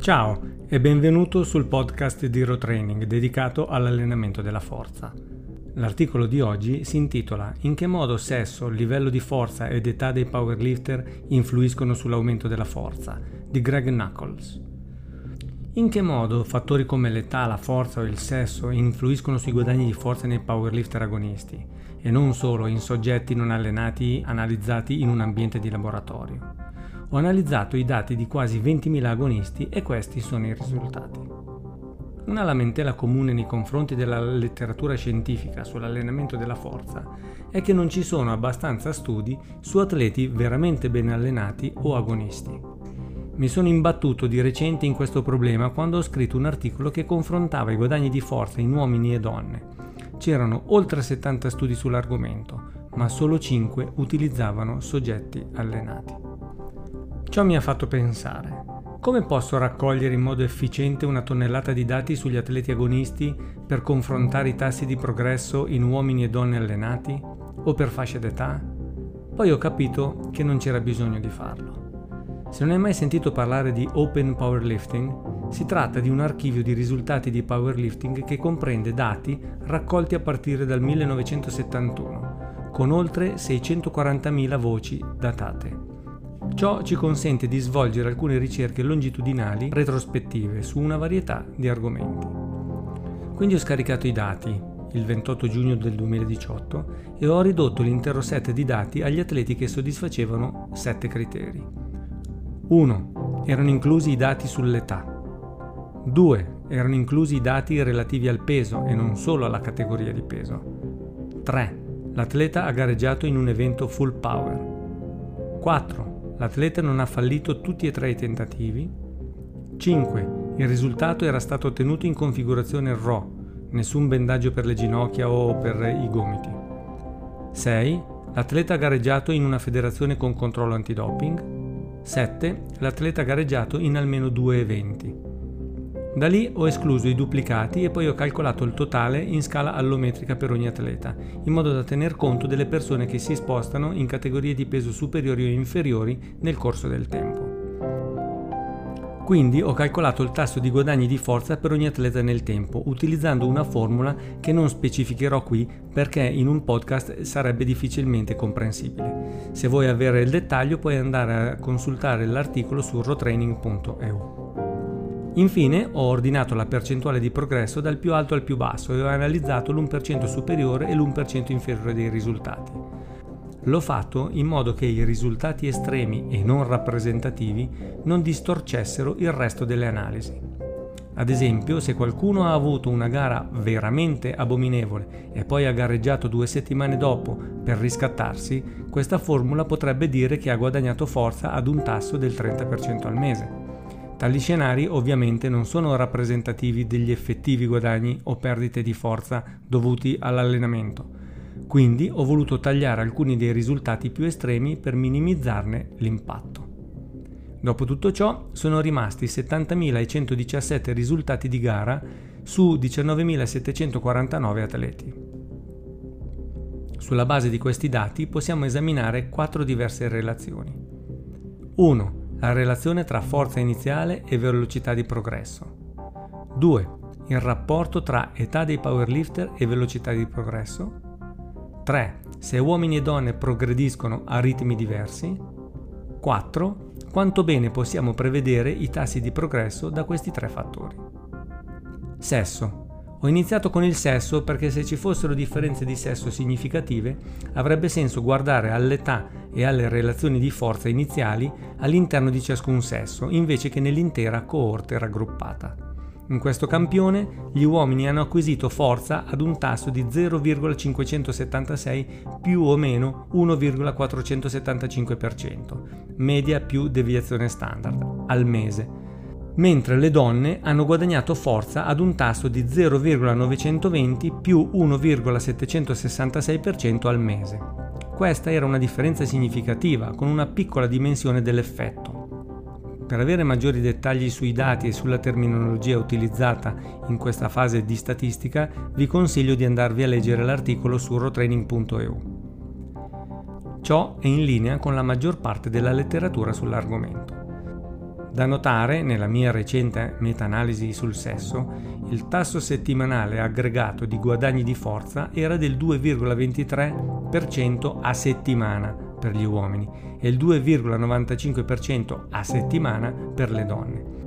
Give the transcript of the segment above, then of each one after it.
Ciao e benvenuto sul podcast di Hero Training dedicato all'allenamento della forza. L'articolo di oggi si intitola In che modo sesso, livello di forza ed età dei powerlifter influiscono sull'aumento della forza di Greg Knuckles. In che modo fattori come l'età, la forza o il sesso influiscono sui guadagni di forza nei powerlifter agonisti e non solo in soggetti non allenati analizzati in un ambiente di laboratorio? Ho analizzato i dati di quasi 20.000 agonisti e questi sono i risultati. Una lamentela comune nei confronti della letteratura scientifica sull'allenamento della forza è che non ci sono abbastanza studi su atleti veramente ben allenati o agonisti. Mi sono imbattuto di recente in questo problema quando ho scritto un articolo che confrontava i guadagni di forza in uomini e donne. C'erano oltre 70 studi sull'argomento, ma solo 5 utilizzavano soggetti allenati. Ciò mi ha fatto pensare, come posso raccogliere in modo efficiente una tonnellata di dati sugli atleti agonisti per confrontare i tassi di progresso in uomini e donne allenati o per fasce d'età? Poi ho capito che non c'era bisogno di farlo. Se non hai mai sentito parlare di Open Powerlifting, si tratta di un archivio di risultati di powerlifting che comprende dati raccolti a partire dal 1971, con oltre 640.000 voci datate. Ciò ci consente di svolgere alcune ricerche longitudinali retrospettive su una varietà di argomenti. Quindi ho scaricato i dati il 28 giugno del 2018 e ho ridotto l'intero set di dati agli atleti che soddisfacevano sette criteri. 1. Erano inclusi i dati sull'età. 2. Erano inclusi i dati relativi al peso e non solo alla categoria di peso. 3. L'atleta ha gareggiato in un evento full power. 4. L'atleta non ha fallito tutti e tre i tentativi. 5. Il risultato era stato ottenuto in configurazione RAW, nessun bendaggio per le ginocchia o per i gomiti. 6. L'atleta ha gareggiato in una federazione con controllo antidoping. 7. L'atleta ha gareggiato in almeno due eventi. Da lì ho escluso i duplicati e poi ho calcolato il totale in scala allometrica per ogni atleta, in modo da tener conto delle persone che si spostano in categorie di peso superiori o inferiori nel corso del tempo. Quindi ho calcolato il tasso di guadagni di forza per ogni atleta nel tempo, utilizzando una formula che non specificherò qui perché in un podcast sarebbe difficilmente comprensibile. Se vuoi avere il dettaglio puoi andare a consultare l'articolo su rotraining.eu. Infine ho ordinato la percentuale di progresso dal più alto al più basso e ho analizzato l'1% superiore e l'1% inferiore dei risultati. L'ho fatto in modo che i risultati estremi e non rappresentativi non distorcessero il resto delle analisi. Ad esempio, se qualcuno ha avuto una gara veramente abominevole e poi ha gareggiato due settimane dopo per riscattarsi, questa formula potrebbe dire che ha guadagnato forza ad un tasso del 30% al mese. Tali scenari ovviamente non sono rappresentativi degli effettivi guadagni o perdite di forza dovuti all'allenamento, quindi ho voluto tagliare alcuni dei risultati più estremi per minimizzarne l'impatto. Dopo tutto ciò sono rimasti 70.117 risultati di gara su 19.749 atleti. Sulla base di questi dati possiamo esaminare quattro diverse relazioni. 1. La relazione tra forza iniziale e velocità di progresso. 2. Il rapporto tra età dei powerlifter e velocità di progresso. 3. Se uomini e donne progrediscono a ritmi diversi. 4. Quanto bene possiamo prevedere i tassi di progresso da questi tre fattori. Sesso. Ho iniziato con il sesso perché se ci fossero differenze di sesso significative avrebbe senso guardare all'età e alle relazioni di forza iniziali all'interno di ciascun sesso invece che nell'intera coorte raggruppata. In questo campione gli uomini hanno acquisito forza ad un tasso di 0,576 più o meno 1,475%, media più deviazione standard, al mese, mentre le donne hanno guadagnato forza ad un tasso di 0,920 più 1,766% al mese. Questa era una differenza significativa, con una piccola dimensione dell'effetto. Per avere maggiori dettagli sui dati e sulla terminologia utilizzata in questa fase di statistica, vi consiglio di andarvi a leggere l'articolo su rotraining.eu. Ciò è in linea con la maggior parte della letteratura sull'argomento. Da notare, nella mia recente meta-analisi sul sesso, il tasso settimanale aggregato di guadagni di forza era del 2,23% a settimana per gli uomini e il 2,95% a settimana per le donne.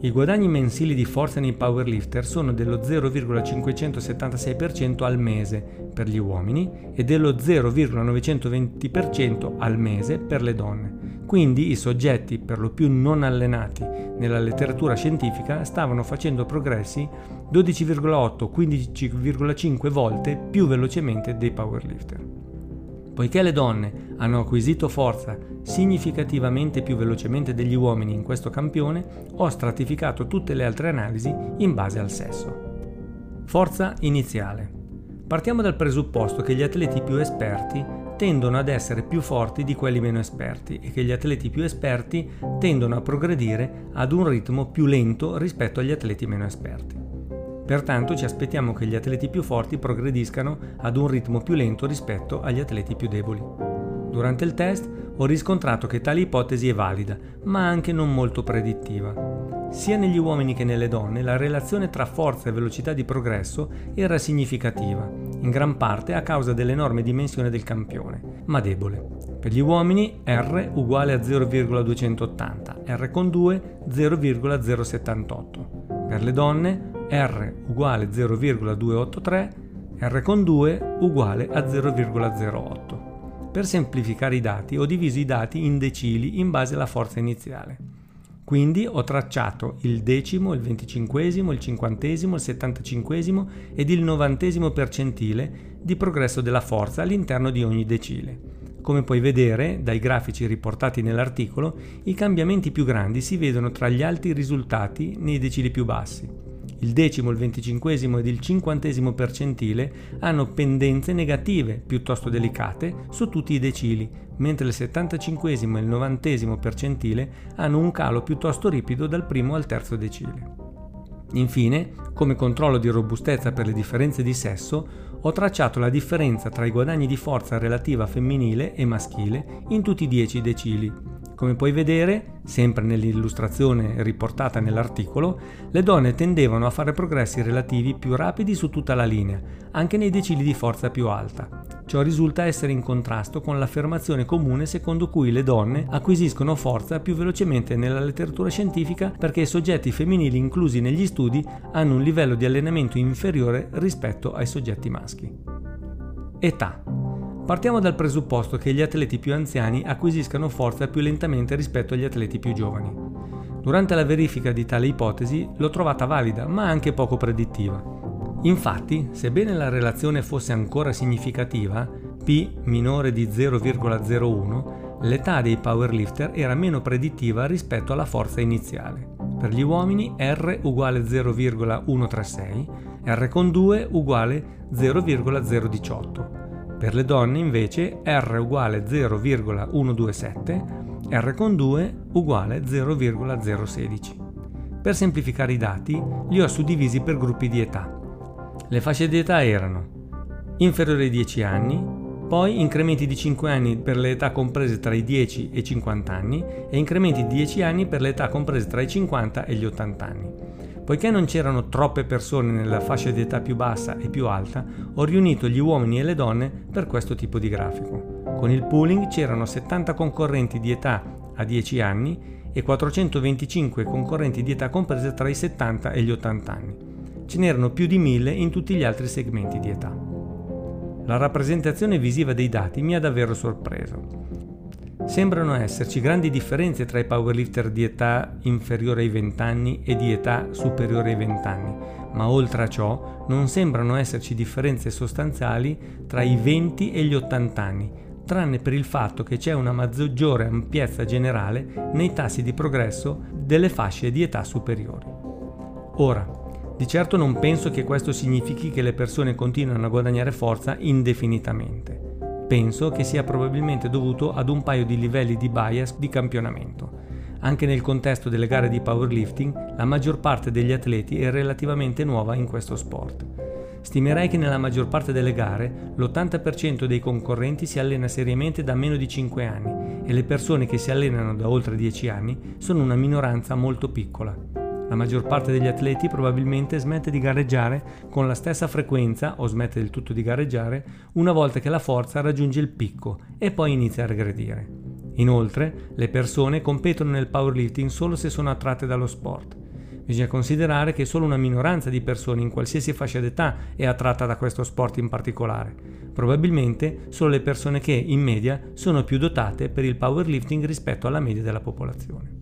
I guadagni mensili di forza nei powerlifter sono dello 0,576% al mese per gli uomini e dello 0,920% al mese per le donne. Quindi i soggetti, per lo più non allenati nella letteratura scientifica, stavano facendo progressi 12,8-15,5 volte più velocemente dei powerlifter. Poiché le donne hanno acquisito forza significativamente più velocemente degli uomini in questo campione, ho stratificato tutte le altre analisi in base al sesso. Forza iniziale. Partiamo dal presupposto che gli atleti più esperti tendono ad essere più forti di quelli meno esperti e che gli atleti più esperti tendono a progredire ad un ritmo più lento rispetto agli atleti meno esperti. Pertanto ci aspettiamo che gli atleti più forti progrediscano ad un ritmo più lento rispetto agli atleti più deboli. Durante il test ho riscontrato che tale ipotesi è valida, ma anche non molto predittiva. Sia negli uomini che nelle donne la relazione tra forza e velocità di progresso era significativa, in gran parte a causa dell'enorme dimensione del campione, ma debole. Per gli uomini R uguale a 0,280, R con 2 0,078. Per le donne R uguale 0,283, R con 2 uguale a 0,08. Per semplificare i dati ho diviso i dati in decili in base alla forza iniziale. Quindi ho tracciato il decimo, il venticinquesimo, il cinquantesimo, il settantacinquesimo ed il novantesimo percentile di progresso della forza all'interno di ogni decile. Come puoi vedere dai grafici riportati nell'articolo, i cambiamenti più grandi si vedono tra gli alti risultati nei decili più bassi. Il decimo, il venticinquesimo ed il cinquantesimo percentile hanno pendenze negative piuttosto delicate su tutti i decili, mentre il 75 e il 90 percentile hanno un calo piuttosto ripido dal primo al terzo decile. Infine, come controllo di robustezza per le differenze di sesso, ho tracciato la differenza tra i guadagni di forza relativa femminile e maschile in tutti i 10 decili, come puoi vedere, sempre nell'illustrazione riportata nell'articolo, le donne tendevano a fare progressi relativi più rapidi su tutta la linea, anche nei decili di forza più alta. Ciò risulta essere in contrasto con l'affermazione comune secondo cui le donne acquisiscono forza più velocemente nella letteratura scientifica perché i soggetti femminili inclusi negli studi hanno un livello di allenamento inferiore rispetto ai soggetti maschi. Età Partiamo dal presupposto che gli atleti più anziani acquisiscano forza più lentamente rispetto agli atleti più giovani. Durante la verifica di tale ipotesi l'ho trovata valida, ma anche poco predittiva. Infatti, sebbene la relazione fosse ancora significativa, P minore di 0,01, l'età dei powerlifter era meno predittiva rispetto alla forza iniziale. Per gli uomini R uguale 0,136, R con 2 uguale 0,018 per le donne invece R uguale 0,127, R con 2 uguale 0,016. Per semplificare i dati li ho suddivisi per gruppi di età. Le fasce di età erano inferiore ai 10 anni, poi incrementi di 5 anni per le età comprese tra i 10 e i 50 anni e incrementi di 10 anni per le età comprese tra i 50 e gli 80 anni. Poiché non c'erano troppe persone nella fascia di età più bassa e più alta, ho riunito gli uomini e le donne per questo tipo di grafico. Con il pooling c'erano 70 concorrenti di età a 10 anni e 425 concorrenti di età comprese tra i 70 e gli 80 anni. Ce n'erano più di 1000 in tutti gli altri segmenti di età. La rappresentazione visiva dei dati mi ha davvero sorpreso. Sembrano esserci grandi differenze tra i powerlifter di età inferiore ai 20 anni e di età superiore ai 20 anni, ma oltre a ciò non sembrano esserci differenze sostanziali tra i 20 e gli 80 anni, tranne per il fatto che c'è una maggiore ampiezza generale nei tassi di progresso delle fasce di età superiori. Ora, di certo non penso che questo significhi che le persone continuino a guadagnare forza indefinitamente. Penso che sia probabilmente dovuto ad un paio di livelli di bias di campionamento. Anche nel contesto delle gare di powerlifting, la maggior parte degli atleti è relativamente nuova in questo sport. stimerei che nella maggior parte delle gare l'80% dei concorrenti si allena seriamente da meno di 5 anni e le persone che si allenano da oltre 10 anni sono una minoranza molto piccola. La maggior parte degli atleti probabilmente smette di gareggiare con la stessa frequenza o smette del tutto di gareggiare una volta che la forza raggiunge il picco e poi inizia a regredire. Inoltre, le persone competono nel powerlifting solo se sono attratte dallo sport. Bisogna considerare che solo una minoranza di persone in qualsiasi fascia d'età è attratta da questo sport in particolare. Probabilmente solo le persone che, in media, sono più dotate per il powerlifting rispetto alla media della popolazione.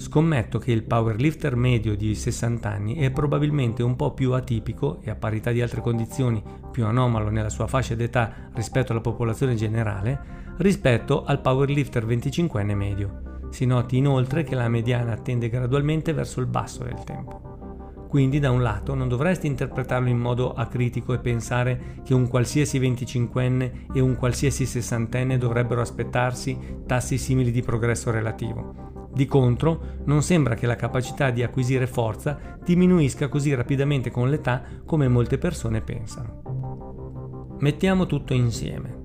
Scommetto che il powerlifter medio di 60 anni è probabilmente un po' più atipico e a parità di altre condizioni più anomalo nella sua fascia d'età rispetto alla popolazione generale rispetto al powerlifter 25enne medio. Si noti inoltre che la mediana tende gradualmente verso il basso del tempo. Quindi da un lato non dovresti interpretarlo in modo acritico e pensare che un qualsiasi 25enne e un qualsiasi 60enne dovrebbero aspettarsi tassi simili di progresso relativo. Di contro, non sembra che la capacità di acquisire forza diminuisca così rapidamente con l'età come molte persone pensano. Mettiamo tutto insieme.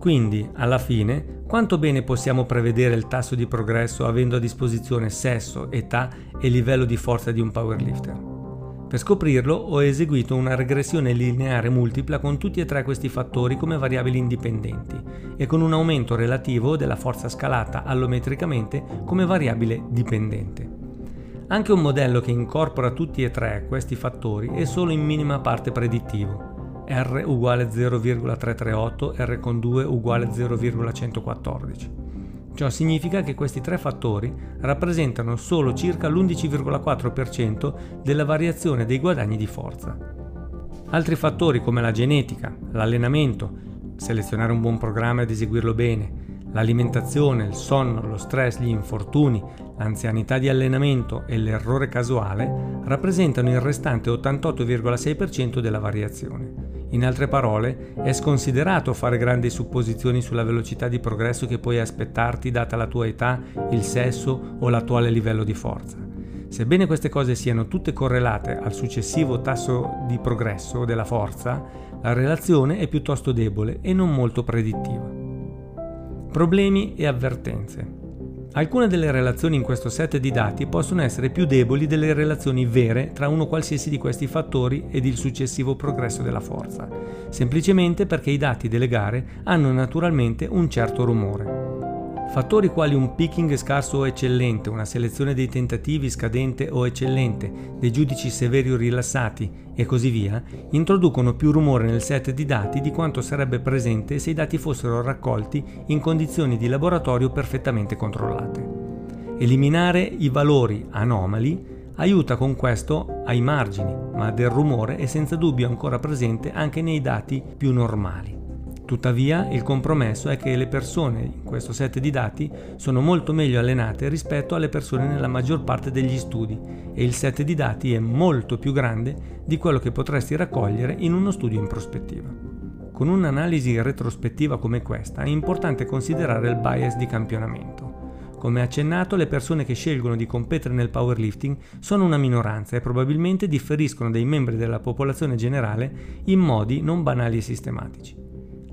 Quindi, alla fine, quanto bene possiamo prevedere il tasso di progresso avendo a disposizione sesso, età e livello di forza di un powerlifter? Per scoprirlo ho eseguito una regressione lineare multipla con tutti e tre questi fattori come variabili indipendenti e con un aumento relativo della forza scalata allometricamente come variabile dipendente. Anche un modello che incorpora tutti e tre questi fattori è solo in minima parte predittivo R uguale 0,338, R con 2 uguale 0,114. Ciò significa che questi tre fattori rappresentano solo circa l'11,4% della variazione dei guadagni di forza. Altri fattori come la genetica, l'allenamento, selezionare un buon programma ed eseguirlo bene, L'alimentazione, il sonno, lo stress, gli infortuni, l'anzianità di allenamento e l'errore casuale rappresentano il restante 88,6% della variazione. In altre parole, è sconsiderato fare grandi supposizioni sulla velocità di progresso che puoi aspettarti data la tua età, il sesso o l'attuale livello di forza. Sebbene queste cose siano tutte correlate al successivo tasso di progresso della forza, la relazione è piuttosto debole e non molto predittiva. Problemi e avvertenze. Alcune delle relazioni in questo set di dati possono essere più deboli delle relazioni vere tra uno qualsiasi di questi fattori ed il successivo progresso della forza, semplicemente perché i dati delle gare hanno naturalmente un certo rumore. Fattori quali un picking scarso o eccellente, una selezione dei tentativi scadente o eccellente, dei giudici severi o rilassati e così via, introducono più rumore nel set di dati di quanto sarebbe presente se i dati fossero raccolti in condizioni di laboratorio perfettamente controllate. Eliminare i valori anomali aiuta con questo ai margini, ma del rumore è senza dubbio ancora presente anche nei dati più normali. Tuttavia, il compromesso è che le persone in questo set di dati sono molto meglio allenate rispetto alle persone nella maggior parte degli studi e il set di dati è molto più grande di quello che potresti raccogliere in uno studio in prospettiva. Con un'analisi retrospettiva come questa è importante considerare il bias di campionamento. Come accennato, le persone che scelgono di competere nel powerlifting sono una minoranza e probabilmente differiscono dai membri della popolazione generale in modi non banali e sistematici.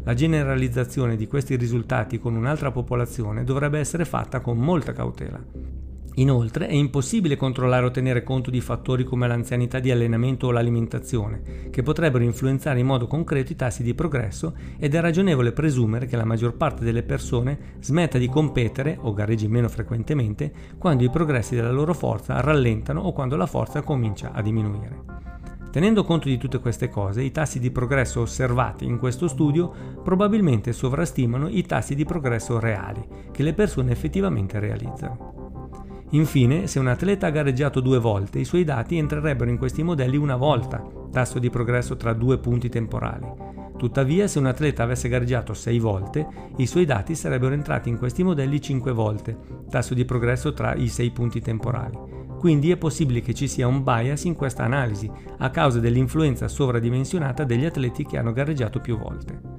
La generalizzazione di questi risultati con un'altra popolazione dovrebbe essere fatta con molta cautela. Inoltre è impossibile controllare o tenere conto di fattori come l'anzianità di allenamento o l'alimentazione, che potrebbero influenzare in modo concreto i tassi di progresso ed è ragionevole presumere che la maggior parte delle persone smetta di competere o gareggi meno frequentemente quando i progressi della loro forza rallentano o quando la forza comincia a diminuire. Tenendo conto di tutte queste cose, i tassi di progresso osservati in questo studio probabilmente sovrastimano i tassi di progresso reali che le persone effettivamente realizzano. Infine, se un atleta ha gareggiato due volte, i suoi dati entrerebbero in questi modelli una volta, tasso di progresso tra due punti temporali. Tuttavia, se un atleta avesse gareggiato sei volte, i suoi dati sarebbero entrati in questi modelli cinque volte, tasso di progresso tra i sei punti temporali. Quindi è possibile che ci sia un bias in questa analisi a causa dell'influenza sovradimensionata degli atleti che hanno gareggiato più volte.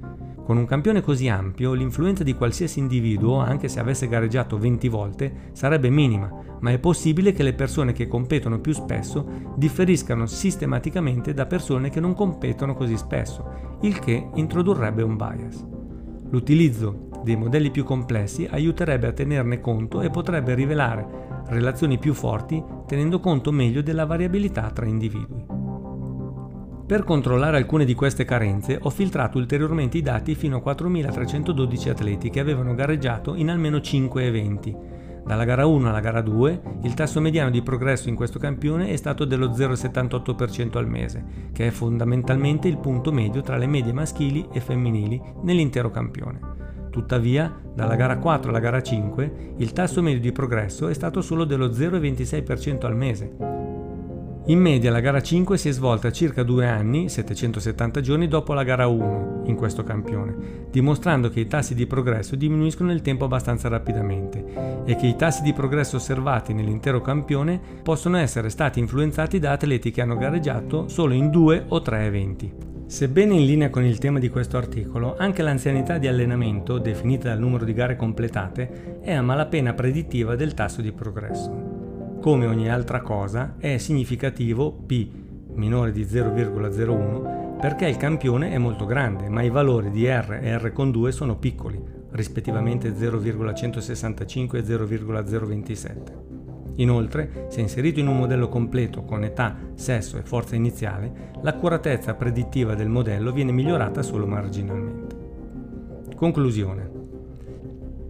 Con un campione così ampio, l'influenza di qualsiasi individuo, anche se avesse gareggiato 20 volte, sarebbe minima, ma è possibile che le persone che competono più spesso differiscano sistematicamente da persone che non competono così spesso, il che introdurrebbe un bias. L'utilizzo dei modelli più complessi aiuterebbe a tenerne conto e potrebbe rivelare relazioni più forti tenendo conto meglio della variabilità tra individui. Per controllare alcune di queste carenze ho filtrato ulteriormente i dati fino a 4.312 atleti che avevano gareggiato in almeno 5 eventi. Dalla gara 1 alla gara 2 il tasso mediano di progresso in questo campione è stato dello 0,78% al mese, che è fondamentalmente il punto medio tra le medie maschili e femminili nell'intero campione. Tuttavia, dalla gara 4 alla gara 5, il tasso medio di progresso è stato solo dello 0,26% al mese, in media la gara 5 si è svolta circa due anni, 770 giorni dopo la gara 1 in questo campione, dimostrando che i tassi di progresso diminuiscono nel tempo abbastanza rapidamente e che i tassi di progresso osservati nell'intero campione possono essere stati influenzati da atleti che hanno gareggiato solo in due o tre eventi. Sebbene in linea con il tema di questo articolo, anche l'anzianità di allenamento, definita dal numero di gare completate, è a malapena predittiva del tasso di progresso. Come ogni altra cosa è significativo P minore di 0,01 perché il campione è molto grande, ma i valori di R e R con 2 sono piccoli, rispettivamente 0,165 e 0,027. Inoltre, se inserito in un modello completo con età, sesso e forza iniziale, l'accuratezza predittiva del modello viene migliorata solo marginalmente. Conclusione.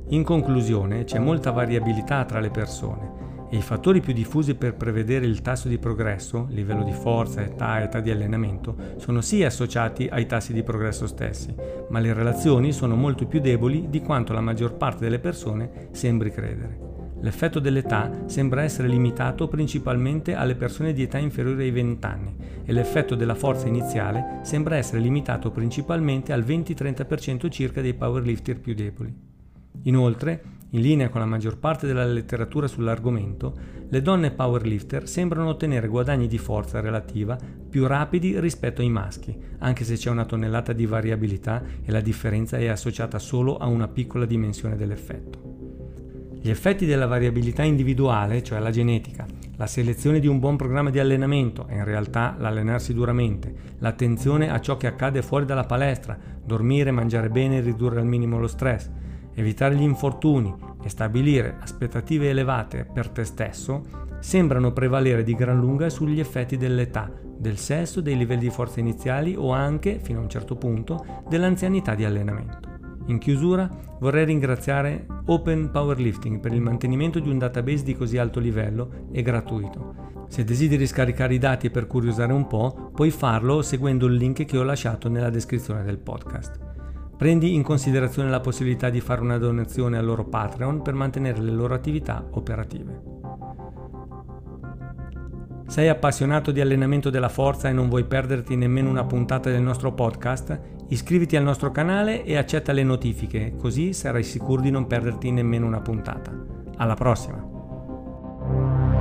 In conclusione, c'è molta variabilità tra le persone e i fattori più diffusi per prevedere il tasso di progresso, livello di forza, età, età di allenamento, sono sì associati ai tassi di progresso stessi, ma le relazioni sono molto più deboli di quanto la maggior parte delle persone sembri credere. L'effetto dell'età sembra essere limitato principalmente alle persone di età inferiore ai 20 anni e l'effetto della forza iniziale sembra essere limitato principalmente al 20-30% circa dei powerlifter più deboli. Inoltre, in linea con la maggior parte della letteratura sull'argomento, le donne powerlifter sembrano ottenere guadagni di forza relativa più rapidi rispetto ai maschi, anche se c'è una tonnellata di variabilità e la differenza è associata solo a una piccola dimensione dell'effetto. Gli effetti della variabilità individuale, cioè la genetica, la selezione di un buon programma di allenamento e in realtà l'allenarsi duramente, l'attenzione a ciò che accade fuori dalla palestra, dormire, mangiare bene e ridurre al minimo lo stress, evitare gli infortuni e stabilire aspettative elevate per te stesso sembrano prevalere di gran lunga sugli effetti dell'età, del sesso, dei livelli di forza iniziali o anche, fino a un certo punto, dell'anzianità di allenamento. In chiusura vorrei ringraziare Open Powerlifting per il mantenimento di un database di così alto livello e gratuito. Se desideri scaricare i dati per curiosare un po', puoi farlo seguendo il link che ho lasciato nella descrizione del podcast. Prendi in considerazione la possibilità di fare una donazione al loro Patreon per mantenere le loro attività operative. Sei appassionato di allenamento della forza e non vuoi perderti nemmeno una puntata del nostro podcast? Iscriviti al nostro canale e accetta le notifiche, così sarai sicuro di non perderti nemmeno una puntata. Alla prossima!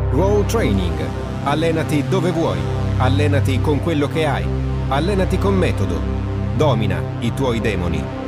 Raw Training. Allenati dove vuoi. Allenati con quello che hai. Allenati con metodo Domina i tuoi demoni.